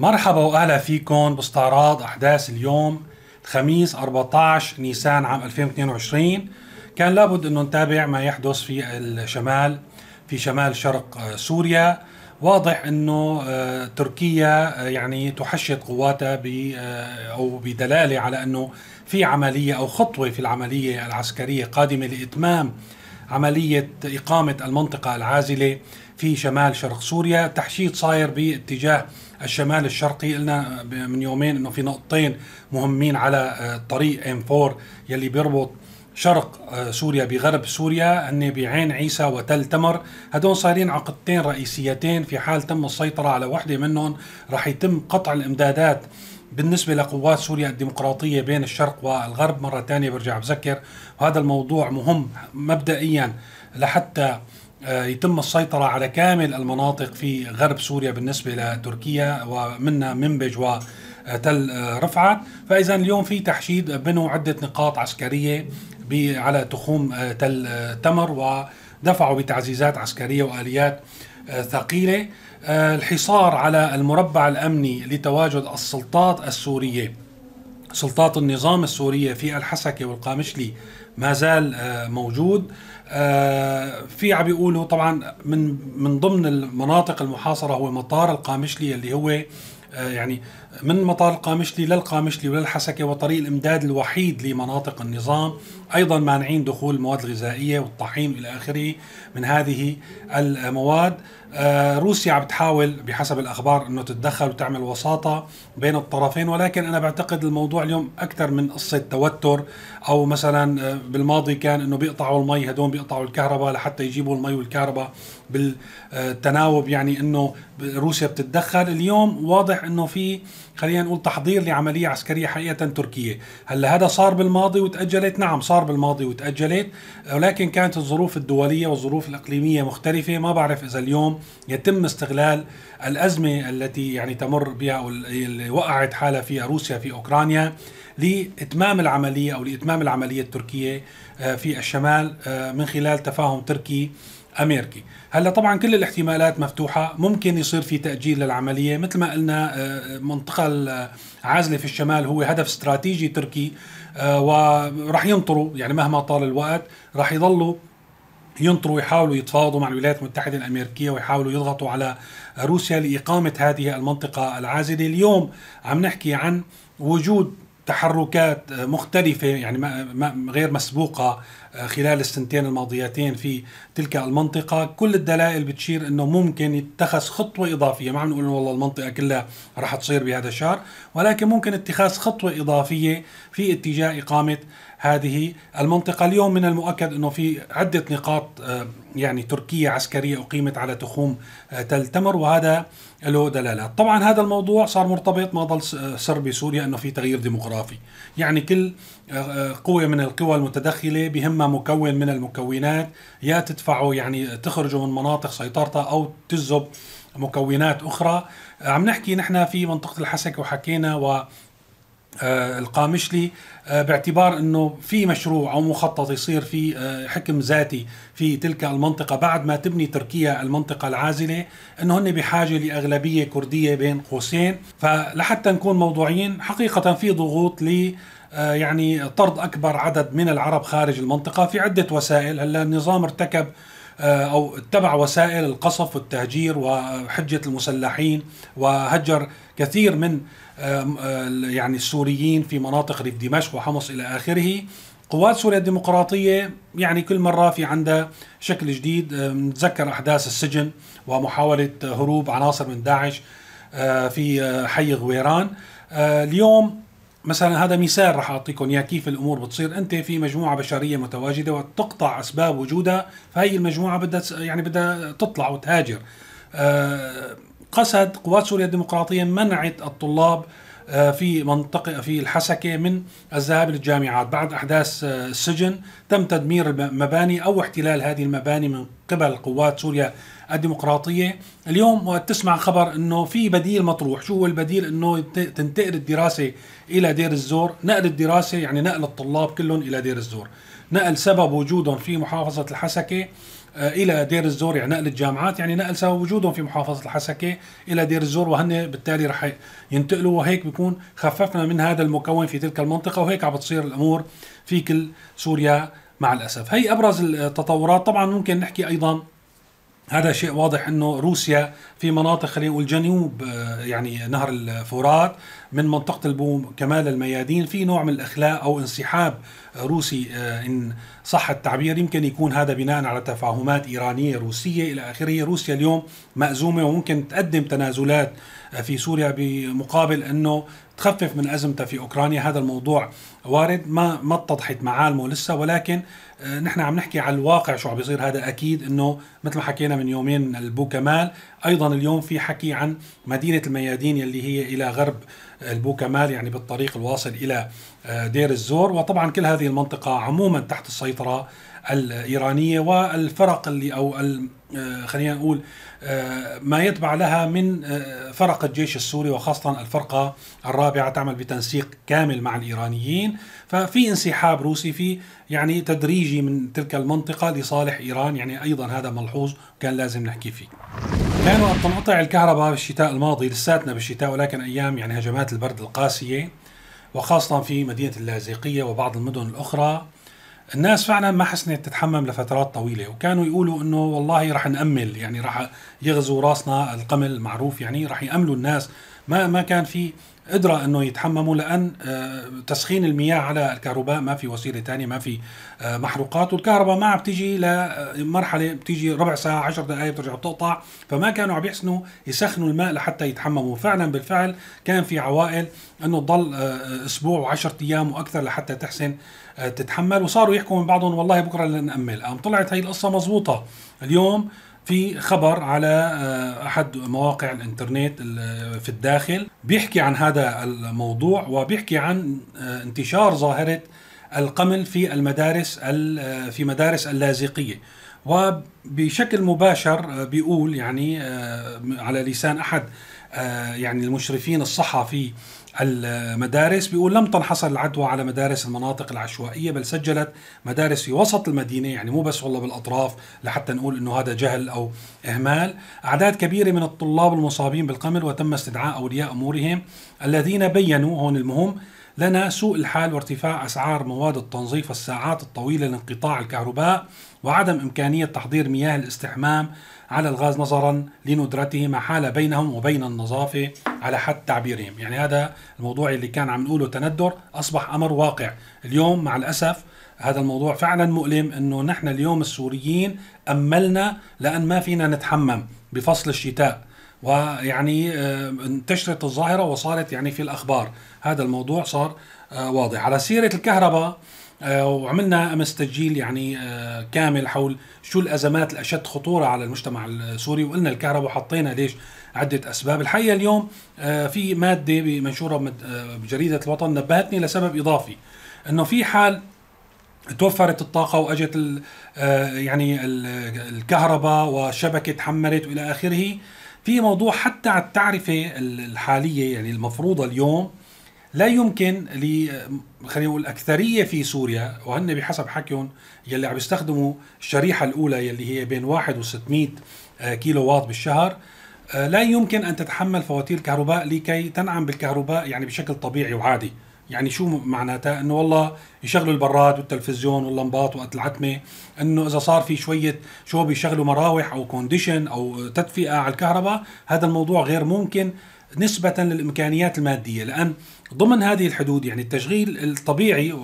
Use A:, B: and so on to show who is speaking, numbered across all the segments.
A: مرحبا وأهلا فيكم بأستعراض أحداث اليوم الخميس 14 نيسان عام 2022 كان لابد أنه نتابع ما يحدث في الشمال في شمال شرق سوريا. واضح أنه آه، تركيا آه، يعني تحشد قواتها ب آه، أو بدلالة على أنه في عملية أو خطوة في العملية العسكرية قادمة لإتمام عملية إقامة المنطقة العازلة في شمال شرق سوريا. تحشيد صاير باتجاه الشمال الشرقي. قلنا من يومين إنه في نقطتين مهمين على طريق إم 4 يلي بيربط شرق آه، سوريا بغرب سوريا هن بعين عيسى وتل تمر. هدول صايرين عقدتين رئيسيتين. في حال تم السيطرة على واحدة منهم رح يتم قطع الإمدادات بالنسبة لقوات سوريا الديمقراطية بين الشرق والغرب. مرة ثانية برجع بذكر وهذا الموضوع مهم مبدئيا لحتى آه، يتم السيطرة على كامل المناطق في غرب سوريا بالنسبة لتركيا ومنها منبج وتل آه، رفعت فإذا اليوم في تحشيد بنوا عدة نقاط عسكرية على تخوم آه، تل آه، تمر ودفعوا بتعزيزات عسكرية وآليات آه، ثقيلة. الحصار على المربع الأمني لتواجد السلطات السورية. سلطات النظام السورية في الحسكة والقامشلي ما زال موجود. في عم بيقولوا طبعا من من ضمن المناطق المحاصرة هو مطار القامشلي اللي هو يعني من مطار القامشلي للقامشلي وللحسكة وطريق الإمداد الوحيد لمناطق النظام أيضا مانعين دخول المواد الغذائية والطحين إلى آخره من هذه المواد. آه، روسيا عم بتحاول بحسب الأخبار إنه تتدخل وتعمل وساطة بين الطرفين ولكن أنا بعتقد الموضوع اليوم أكثر من قصة توتر أو مثلا آه، بالماضي كان إنه بيقطعوا المي هدول بيقطعوا الكهرباء لحتى يجيبوا المي والكهرباء بالتناوب يعني إنه روسيا بتتدخل. اليوم واضح إنه في خلينا نقول تحضير لعملية عسكرية حقيقة تركية. هلأ هذا صار بالماضي وتأجلت نعم صار بالماضي وتأجلت ولكن كانت الظروف الدولية والظروف الإقليمية مختلفة. ما بعرف إذا اليوم يتم استغلال الأزمة التي يعني تمر بها أو اللي وقعت حالها فيها روسيا في أوكرانيا لإتمام العملية أو لإتمام العملية التركية آه، في الشمال آه، من خلال تفاهم تركي. امريكي هلا طبعا كل الاحتمالات مفتوحة ممكن يصير في تأجيل للعملية. مثل ما قلنا آه، منطقه العازله في الشمال هو هدف استراتيجي تركي وراح ينطروا يعني مهما طال الوقت راح يضلوا ينطروا يحاولوا يتفاوضوا مع الولايات المتحدة الأمريكية ويحاولوا يضغطوا على روسيا لإقامة هذه المنطقة العازلة. اليوم عم نحكي عن وجود تحركات مختلفة يعني ما غير مسبوقة آه، خلال السنتين الماضيتين في تلك المنطقة. كل الدلائل بتشير أنه ممكن يتخذ خطوة إضافية. ما عم نقول والله المنطقة كلها رح تصير بهذا الشهر ولكن ممكن اتخاذ خطوة إضافية في اتجاه إقامة هذه المنطقة. اليوم من المؤكد أنه في عدة نقاط آه، يعني تركية عسكرية أقيمت على تخوم آه، تل تمر وهذا له دلالات. طبعا هذا الموضوع صار مرتبط ما ضل سر بسوريا أنه في تغيير ديموغرافي. يعني كل آه، قوة من القوى المتدخلة بهمها مكون من المكونات يا تدفعوا يعني تخرجوا من مناطق سيطرتها أو تجذب مكونات أخرى. عم نحكي نحن في منطقة الحسكة وحكينا و آه، القامشلي آه، باعتبار إنه في مشروع أو مخطط يصير في آه، حكم ذاتي في تلك المنطقة بعد ما تبني تركيا المنطقة العازلة إنه هن بحاجة لأغلبية كردية بين قوسين. فلحتى نكون موضوعيين حقيقة في ضغوط ل يعني طرد أكبر عدد من العرب خارج المنطقة في عدة وسائل. هلأ النظام ارتكب أو اتبع وسائل القصف والتهجير وحجه المسلحين وهجر كثير من يعني السوريين في مناطق ريف دمشق وحمص إلى آخره. قوات سوريا الديمقراطية يعني كل مرة في عندها شكل جديد نتذكر أحداث السجن ومحاولة هروب عناصر من داعش آه، في آه، حي غويران. آه، اليوم مثلا هذا مثال راح أعطيكم إياه كيف الأمور بتصير. أنت في مجموعة بشرية متواجدة وتقطع أسباب وجودها فهي المجموعة بدها يعني بدها تطلع وتهاجر. قصد قوات سوريا الديمقراطية منعت الطلاب آه، في منطقة في الحسكة من الذهاب للجامعات بعد أحداث آه، السجن تم تدمير المباني أو احتلال هذه المباني من قبل قوات سوريا الديمقراطية. اليوم تسمع خبر أنه في بديل مطروح. شو هو البديل؟ أنه تنتقل الدراسة إلى دير الزور. نقل الدراسة يعني نقل الطلاب كلهم إلى دير الزور. نقل سبب وجودهم في محافظة الحسكة. آه، إلى دير الزور يعني نقل الجامعات يعني نقل سبب وجودهم في محافظة الحسكة إلى دير الزور وهن بالتالي رح ينتقلوا وهيك بيكون خففنا من هذا المكون في تلك المنطقة وهيك عم بتصير الأمور في كل سوريا مع الأسف. هي أبرز التطورات. طبعا ممكن نحكي أيضا هذا شيء واضح إنه روسيا في مناطق خلينا نقول جنوب آه، يعني نهر الفرات من منطقة البوم كمال الميادين في نوع من الإخلاء أو انسحاب روسي آه، إن صح التعبير يمكن يكون هذا بناء على تفاهمات إيرانية روسية إلى آخره. روسيا اليوم مأزومة وممكن تقدم تنازلات آه، في سوريا بمقابل إنه تخفف من أزمتها في أوكرانيا. هذا الموضوع وارد ما ما اتضحت معالمه لسه ولكن نحن عم نحكي على الواقع شو عم بيصير. هذا أكيد إنه مثل ما حكينا من يومين البو كمال أيضا اليوم في حكي عن مدينة الميادين يلي هي إلى غرب البو كمال يعني بالطريق الواصل إلى آه، دير الزور. وطبعا كل هذه المنطقة عموما تحت السيطرة الإيرانية والفرق اللي أو آه، خلينا نقول آه، ما يتبع لها من آه، فرق الجيش السوري وخاصة الفرقة الرابعة تعمل بتنسيق كامل مع الإيرانيين. ففي انسحاب روسي في يعني تدريجي من تلك المنطقة لصالح إيران. يعني أيضا هذا ملحوظ كان لازم نحكي فيه. كانوا تنقطع الكهرباء بالشتاء الماضي لساتنا بالشتاء ولكن أيام يعني هجمات البرد القاسية وخاصة في مدينة اللاذقية وبعض المدن الأخرى. الناس فعلا ما حسنت تتحمم لفترات طويلة وكانوا يقولوا إنه والله رح نأمل يعني رح يغزو راسنا القمل المعروف يعني رح يأملوا الناس. ما ما كان في قدرة إنه يتحمموا لأن آه، تسخين المياه على الكهرباء ما في وسيلة ثانية ما في آه، محروقات والكهرباء ما عم تيجي لمرحلة بتيجي ربع ساعة عشر دقائق بترجع بتقطع فما كانوا عم يحسنوا يسخنوا الماء لحتى يتحمموا. فعلا بالفعل كان في عوائل إنه تضل آه، أسبوع وعشرة أيام وأكثر لحتى تحسن تتحمل. وصاروا يحكوا من بعضهم والله بكرة لنأمل قام طلعت هي القصة مزبوطة اليوم في خبر على آه، أحد مواقع الإنترنت في الداخل بيحكي عن هذا الموضوع وبيحكي عن آه، انتشار ظاهرة القمل في المدارس آه، في مدارس اللاذقية. وبشكل مباشر بيقول يعني على لسان أحد يعني المشرفين الصحة في المدارس بيقول لم تنحصر العدوى على مدارس المناطق العشوائية بل سجلت مدارس في وسط المدينة يعني مو بس والله بالأطراف لحتى نقول أنه هذا جهل أو إهمال. أعداد كبيرة من الطلاب المصابين بالقمل وتم استدعاء أولياء أمورهم الذين بينوا هون المهم لنا سوء الحال وارتفاع أسعار مواد التنظيف والساعات الطويلة لانقطاع الكهرباء وعدم إمكانية تحضير مياه الاستحمام على الغاز نظرا لندرته ما حال بينهم وبين النظافة على حد تعبيرهم. يعني هذا الموضوع اللي كان عم نقوله تندر أصبح أمر واقع. اليوم مع الأسف هذا الموضوع فعلا مؤلم إنه نحن اليوم السوريين أملنا لأن ما فينا نتحمم بفصل الشتاء. ويعني آه، انتشرت الظاهرة وصارت يعني في الأخبار. هذا الموضوع صار آه، واضح. على سيرة الكهرباء وعملنا أمس تسجيل يعني آه، كامل حول شو الأزمات الاشد خطورة على المجتمع السوري. وقلنا الكهرباء حطينا ليش عدة أسباب. الحقيقة اليوم آه، في مادة منشورة بجريدة الوطن نبهتني لسبب إضافي إنه في حال توفرت الطاقة وأجت يعني الكهرباء والشبكة تحملت وإلى آخره. في موضوع حتى على التعرفة الحالية يعني المفروضة اليوم لا يمكن ل خلينا نقول الاكثريه في سوريا وهن بحسب حكيهم يلي عم يستخدموا الشريحة الأولى يلي هي بين 1 و600 آه، كيلو واط بالشهر آه، لا يمكن أن تتحمل فواتير الكهرباء لكي تنعم بالكهرباء يعني بشكل طبيعي وعادي. يعني شو معناتها؟ إنه والله يشغلوا البراد والتلفزيون واللمبات وقت العتمة إنه إذا صار في شوية شو بيشغلوا مراوح air condition أو تدفئة على الكهرباء هذا الموضوع غير ممكن. نسبة للإمكانيات المادية. لأن ضمن هذه الحدود يعني التشغيل الطبيعي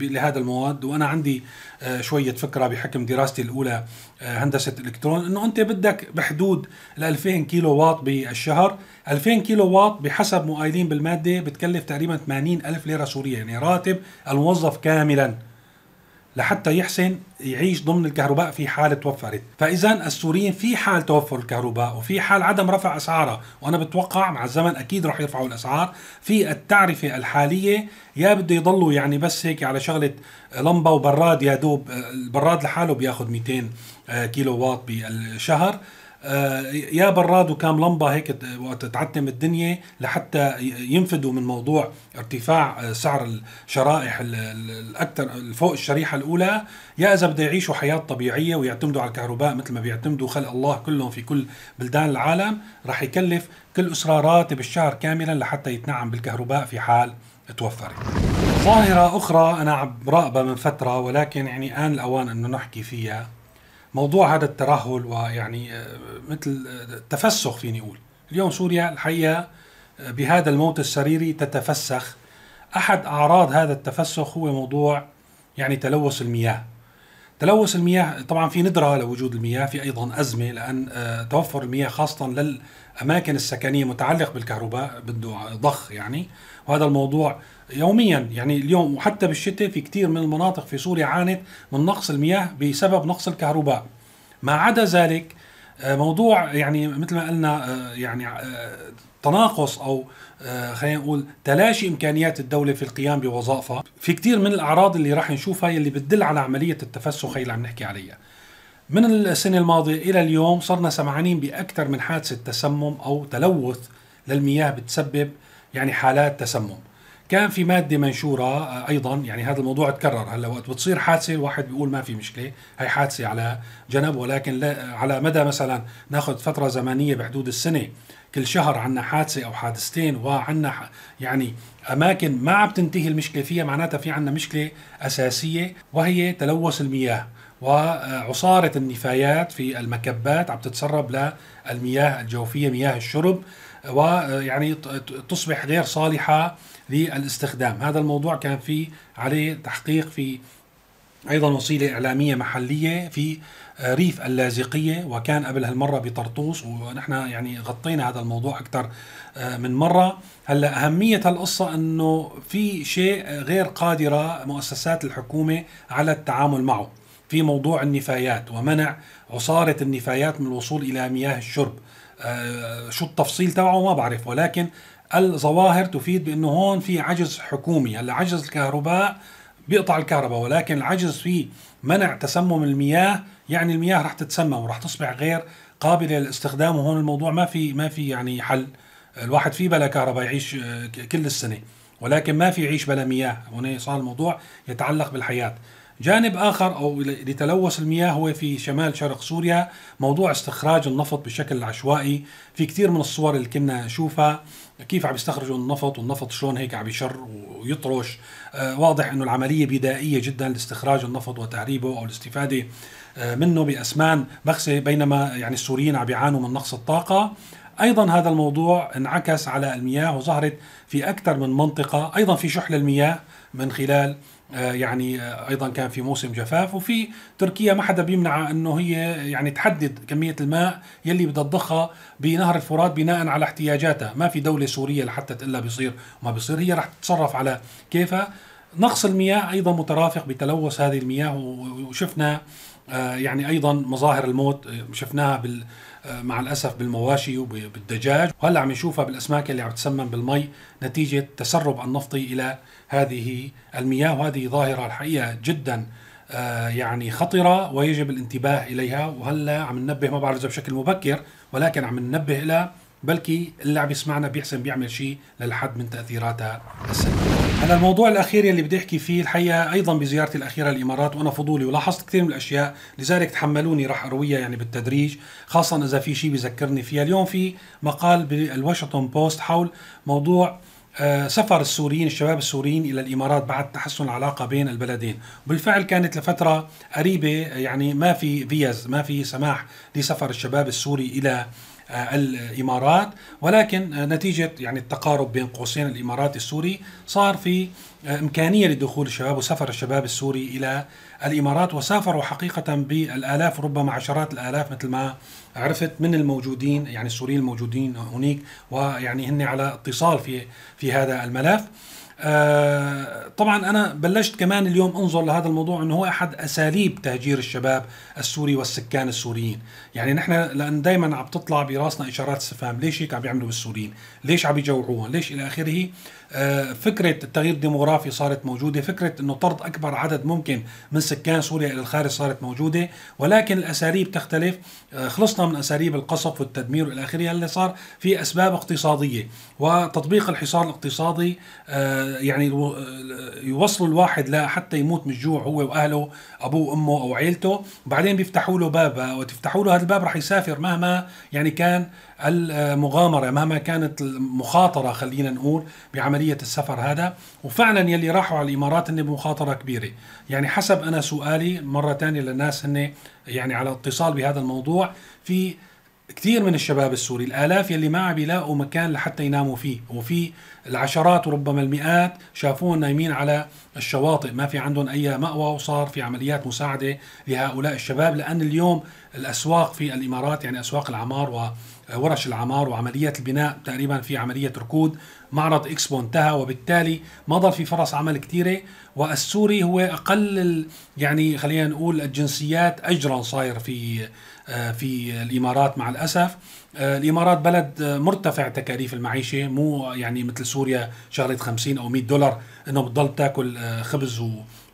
A: لهذا المواد وأنا عندي آه، شوية فكرة بحكم دراستي الأولى آه، هندسة الإلكترون أنه أنت بدك بحدود ال 2000 كيلو واط بالشهر. 2000 كيلو واط بحسب مؤيدين بالمادة بتكلف تقريبا 80 ألف ليرة سورية يعني راتب الموظف كاملا. لحتى يحسن يعيش ضمن الكهرباء في حال توفرت. فإذا السوريين في حال توفر الكهرباء وفي حال عدم رفع أسعارها وأنا بتوقع مع الزمن أكيد رح يرفعوا الأسعار في التعرفة الحالية. يا بده يضلوا يعني بس هيك على شغلة لمبة وبراد يا دوب البراد لحاله بياخذ 200 كيلو واط بالشهر. آه، يا براد وكام لمبة هيك وقت تعتم الدنيا لحتى ينفذوا من موضوع ارتفاع آه، سعر الشرائح الاكثر فوق الشريحة الأولى يا إذا بده يعيشوا حياة طبيعية ويعتمدوا على الكهرباء مثل ما بيعتمدوا خلق الله كلهم في كل بلدان العالم رح يكلف كل أسرة راتب الشهر كاملا لحتى يتنعم بالكهرباء في حال توفرت. ظاهرة أخرى أنا عم من فترة ولكن يعني آن الأوان أنه نحكي فيها موضوع هذا الترهل ويعني آه، مثل التفسخ آه، فيني أقول. اليوم سوريا الحقيقة آه، بهذا الموت السريري تتفسخ. أحد أعراض هذا التفسخ هو موضوع يعني تلوث المياه. تلوث المياه طبعا في ندرة لوجود المياه في أيضا أزمة لأن توفر المياه خاصة للأماكن السكنية متعلق بالكهرباء بده ضخ يعني. وهذا الموضوع يوميا يعني اليوم وحتى بالشتاء في كثير من المناطق في سوريا عانت من نقص المياه بسبب نقص الكهرباء. ما عدا ذلك آه، موضوع يعني مثل ما قلنا آه، يعني آه، تناقص أو خلينا نقول تلاشي إمكانيات الدولة في القيام بوظائفها. في كثير من الأعراض اللي راح نشوفها اللي بتدل على عملية التفسخ اللي عم نحكي عليها. من السنة الماضية إلى اليوم صرنا سمعانين بأكثر من حادثة تسمم أو تلوث للمياه بتسبب يعني حالات تسمم. كان في مادة منشورة آه، أيضا يعني هذا الموضوع تكرر هلأ وقت بتصير حادثة الواحد بيقول ما في مشكلة هي حادثة على جنب ولكن لا على مدى مثلا نأخذ فترة زمنية بحدود السنة كل شهر عنا حادثة أو حادثتين وعنا يعني أماكن ما عم تنتهي المشكلة فيها معناتها في عنا مشكلة أساسية وهي تلوث المياه وعصارة النفايات في المكبات عم تتسرب للمياه الجوفية مياه الشرب ويعني تصبح غير صالحة للاستخدام. هذا الموضوع كان في عليه تحقيق في أيضا وسيلة إعلامية محلية في ريف اللاذقية وكان قبل هالمرة بطرطوس ونحن يعني غطينا هذا الموضوع أكثر آه، من مرة. هلأ أهمية هالقصة إنه في شيء غير قادرة مؤسسات الحكومة على التعامل معه. في موضوع النفايات ومنع عصارة النفايات من الوصول إلى مياه الشرب. آه، شو التفصيل تبعه ما بعرف ولكن الظواهر تفيد بأنه هون في عجز حكومي. هلأ عجز الكهرباء بيقطع الكهرباء ولكن العجز في منع تسمم المياه يعني المياه رح تتسمم ورح تصبح غير قابلة للاستخدام وهون الموضوع ما في ما في يعني حل. الواحد في بلا كهرباء يعيش آه، كل السنة ولكن ما في يعيش بلا مياه. هون صار الموضوع يتعلق بالحياة. جانب آخر أو لتلوث المياه هو في شمال شرق سوريا موضوع استخراج النفط بشكل عشوائي. في كثير من الصور اللي كنا نشوفها كيف عم يستخرجوا النفط والنفط شلون هيك عم يشر ويطرش. آه واضح إنه العملية بدائية جدا لاستخراج النفط وتهريبه أو الاستفادة آه منه بأسمان بخسه بينما يعني السوريين عم يعانوا من نقص الطاقة. أيضا هذا الموضوع انعكس على المياه وظهرت في أكثر من منطقة. أيضا في شح للمياه من خلال يعني آه، أيضا كان في موسم جفاف وفي تركيا ما حدا بيمنع إنه هي يعني تحدد كمية الماء يلي بدها تضخها بنهر الفرات بناء على احتياجاتها، ما في دولة سورية لحتى تقول لها بيصير وما بيصير هي رح تتصرف على كيفها. نقص المياه أيضا مترافق بتلوث هذه المياه وشفنا آه، يعني أيضا مظاهر الموت شفناها بال مع الأسف بالمواشي وبالدجاج. وهلأ عم نشوفها بالأسماك اللي عم تسمم بالمي نتيجة تسرب النفطي إلى هذه المياه. وهذه ظاهرة الحقيقة جدا آه، يعني خطرة ويجب الانتباه إليها. وهلأ عم ننبه ما بعرف إذا بشكل مبكر ولكن عم ننبه لها بلكي اللي عم يسمعنا بيحسن بيعمل شيء للحد من تأثيراتها السلبية. هلا الموضوع الأخير اللي بدي أحكي فيه الحقيقة أيضا بزيارتي الأخيرة للإمارات وأنا فضولي ولاحظت كثير من الأشياء لذلك تحملوني راح أرويها يعني بالتدريج خاصه إذا في شيء بذكرني فيها. اليوم في مقال بالواشنطن بوست حول موضوع آه، سفر السوريين الشباب السوريين إلى الإمارات بعد تحسن العلاقة بين البلدين، بالفعل كانت لفترة قريبة يعني ما في فيز ما في سماح لسفر الشباب السوري إلى الإمارات ولكن نتيجة يعني التقارب بين قوسين الإمارات السوري صار في إمكانية لدخول الشباب وسفر الشباب السوري إلى الإمارات وسافروا حقيقة بالآلاف ربما عشرات الآلاف مثل ما عرفت من الموجودين يعني السوريين الموجودين هناك ويعني هن على اتصال في في هذا الملف. آه، طبعا أنا بلشت كمان اليوم أنظر لهذا الموضوع إنه هو أحد أساليب تهجير الشباب السوري والسكان السوريين. يعني نحن لأن دائما عم تطلع براسنا إشارات استفهام. ليش هيك عم بيعملوا بالسوريين؟ ليش عم يجوعوهم؟ ليش إلى آخره؟ آه، فكرة التغيير الديموغرافي صارت موجودة. فكرة إنه طرد أكبر عدد ممكن من سكان سوريا إلى الخارج صارت موجودة. ولكن الأساليب تختلف. آه، خلصنا من أساليب القصف والتدمير والى آخره اللي صار في أسباب اقتصادية. وتطبيق الحصار الاقتصادي يعني يوصلوا الواحد لحتى يموت من الجوع هو وأهله أبوه وأمه أو عيلته. وبعدين بيفتحوا له باب. وتفتحوا له هذا الباب رح يسافر مهما يعني كان المغامرة مهما كانت المخاطرة خلينا نقول بعملية السفر هذا. وفعلا يلي راحوا على الإمارات هن بمخاطرة كبيرة. يعني حسب أنا سؤالي مرة ثانية للناس هن يعني على اتصال بهذا الموضوع. في كثير من الشباب السوري الآلاف يلي ما عم بيلاقوا مكان لحتى يناموا فيه. وفي العشرات وربما المئات شافوهم نايمين على الشواطئ. ما في عندهم أي مأوى وصار في عمليات مساعدة لهؤلاء الشباب لأن اليوم الأسواق في الإمارات يعني أسواق العمار وورش العمار وعمليات البناء تقريبا في عملية ركود. معرض إكسبو انتهى وبالتالي ما ضل في فرص عمل كثيره والسوري هو أقل يعني خلينا نقول الجنسيات اجرا صاير في آه، في الإمارات مع الأسف. آه، الإمارات بلد مرتفع تكاليف المعيشة مو يعني مثل سوريا شغله 50 أو 100 دولار إنه بتضل تاكل آه، خبز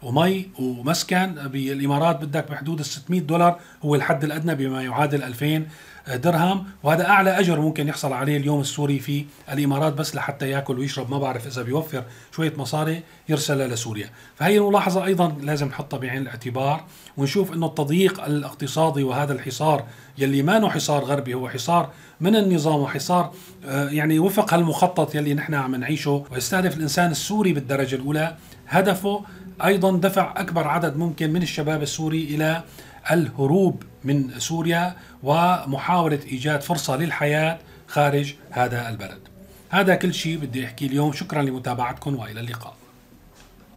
A: ومي ومسكن بالإمارات بدك بحدود ال 600 دولار هو الحد الأدنى بما يعادل 2000 درهم وهذا أعلى أجر ممكن يحصل عليه اليوم السوري في الإمارات بس لحتى يأكل ويشرب ما بعرف إذا بيوفر شوية مصاري يرسلها لسوريا. فهي الملاحظة أيضا لازم نحطها بعين الاعتبار ونشوف إنه التضييق الاقتصادي وهذا الحصار يلي ما حصار غربي هو حصار من النظام وحصار آه، يعني وفق هالمخطط يلي نحن عم نعيشه. ويستهدف الإنسان السوري بالدرجة الأولى هدفه أيضا دفع أكبر عدد ممكن من الشباب السوري إلى الهروب من سوريا ومحاولة إيجاد فرصة للحياة خارج هذا البلد. هذا كل شيء بدي أحكي اليوم شكرا لمتابعتكم وإلى اللقاء.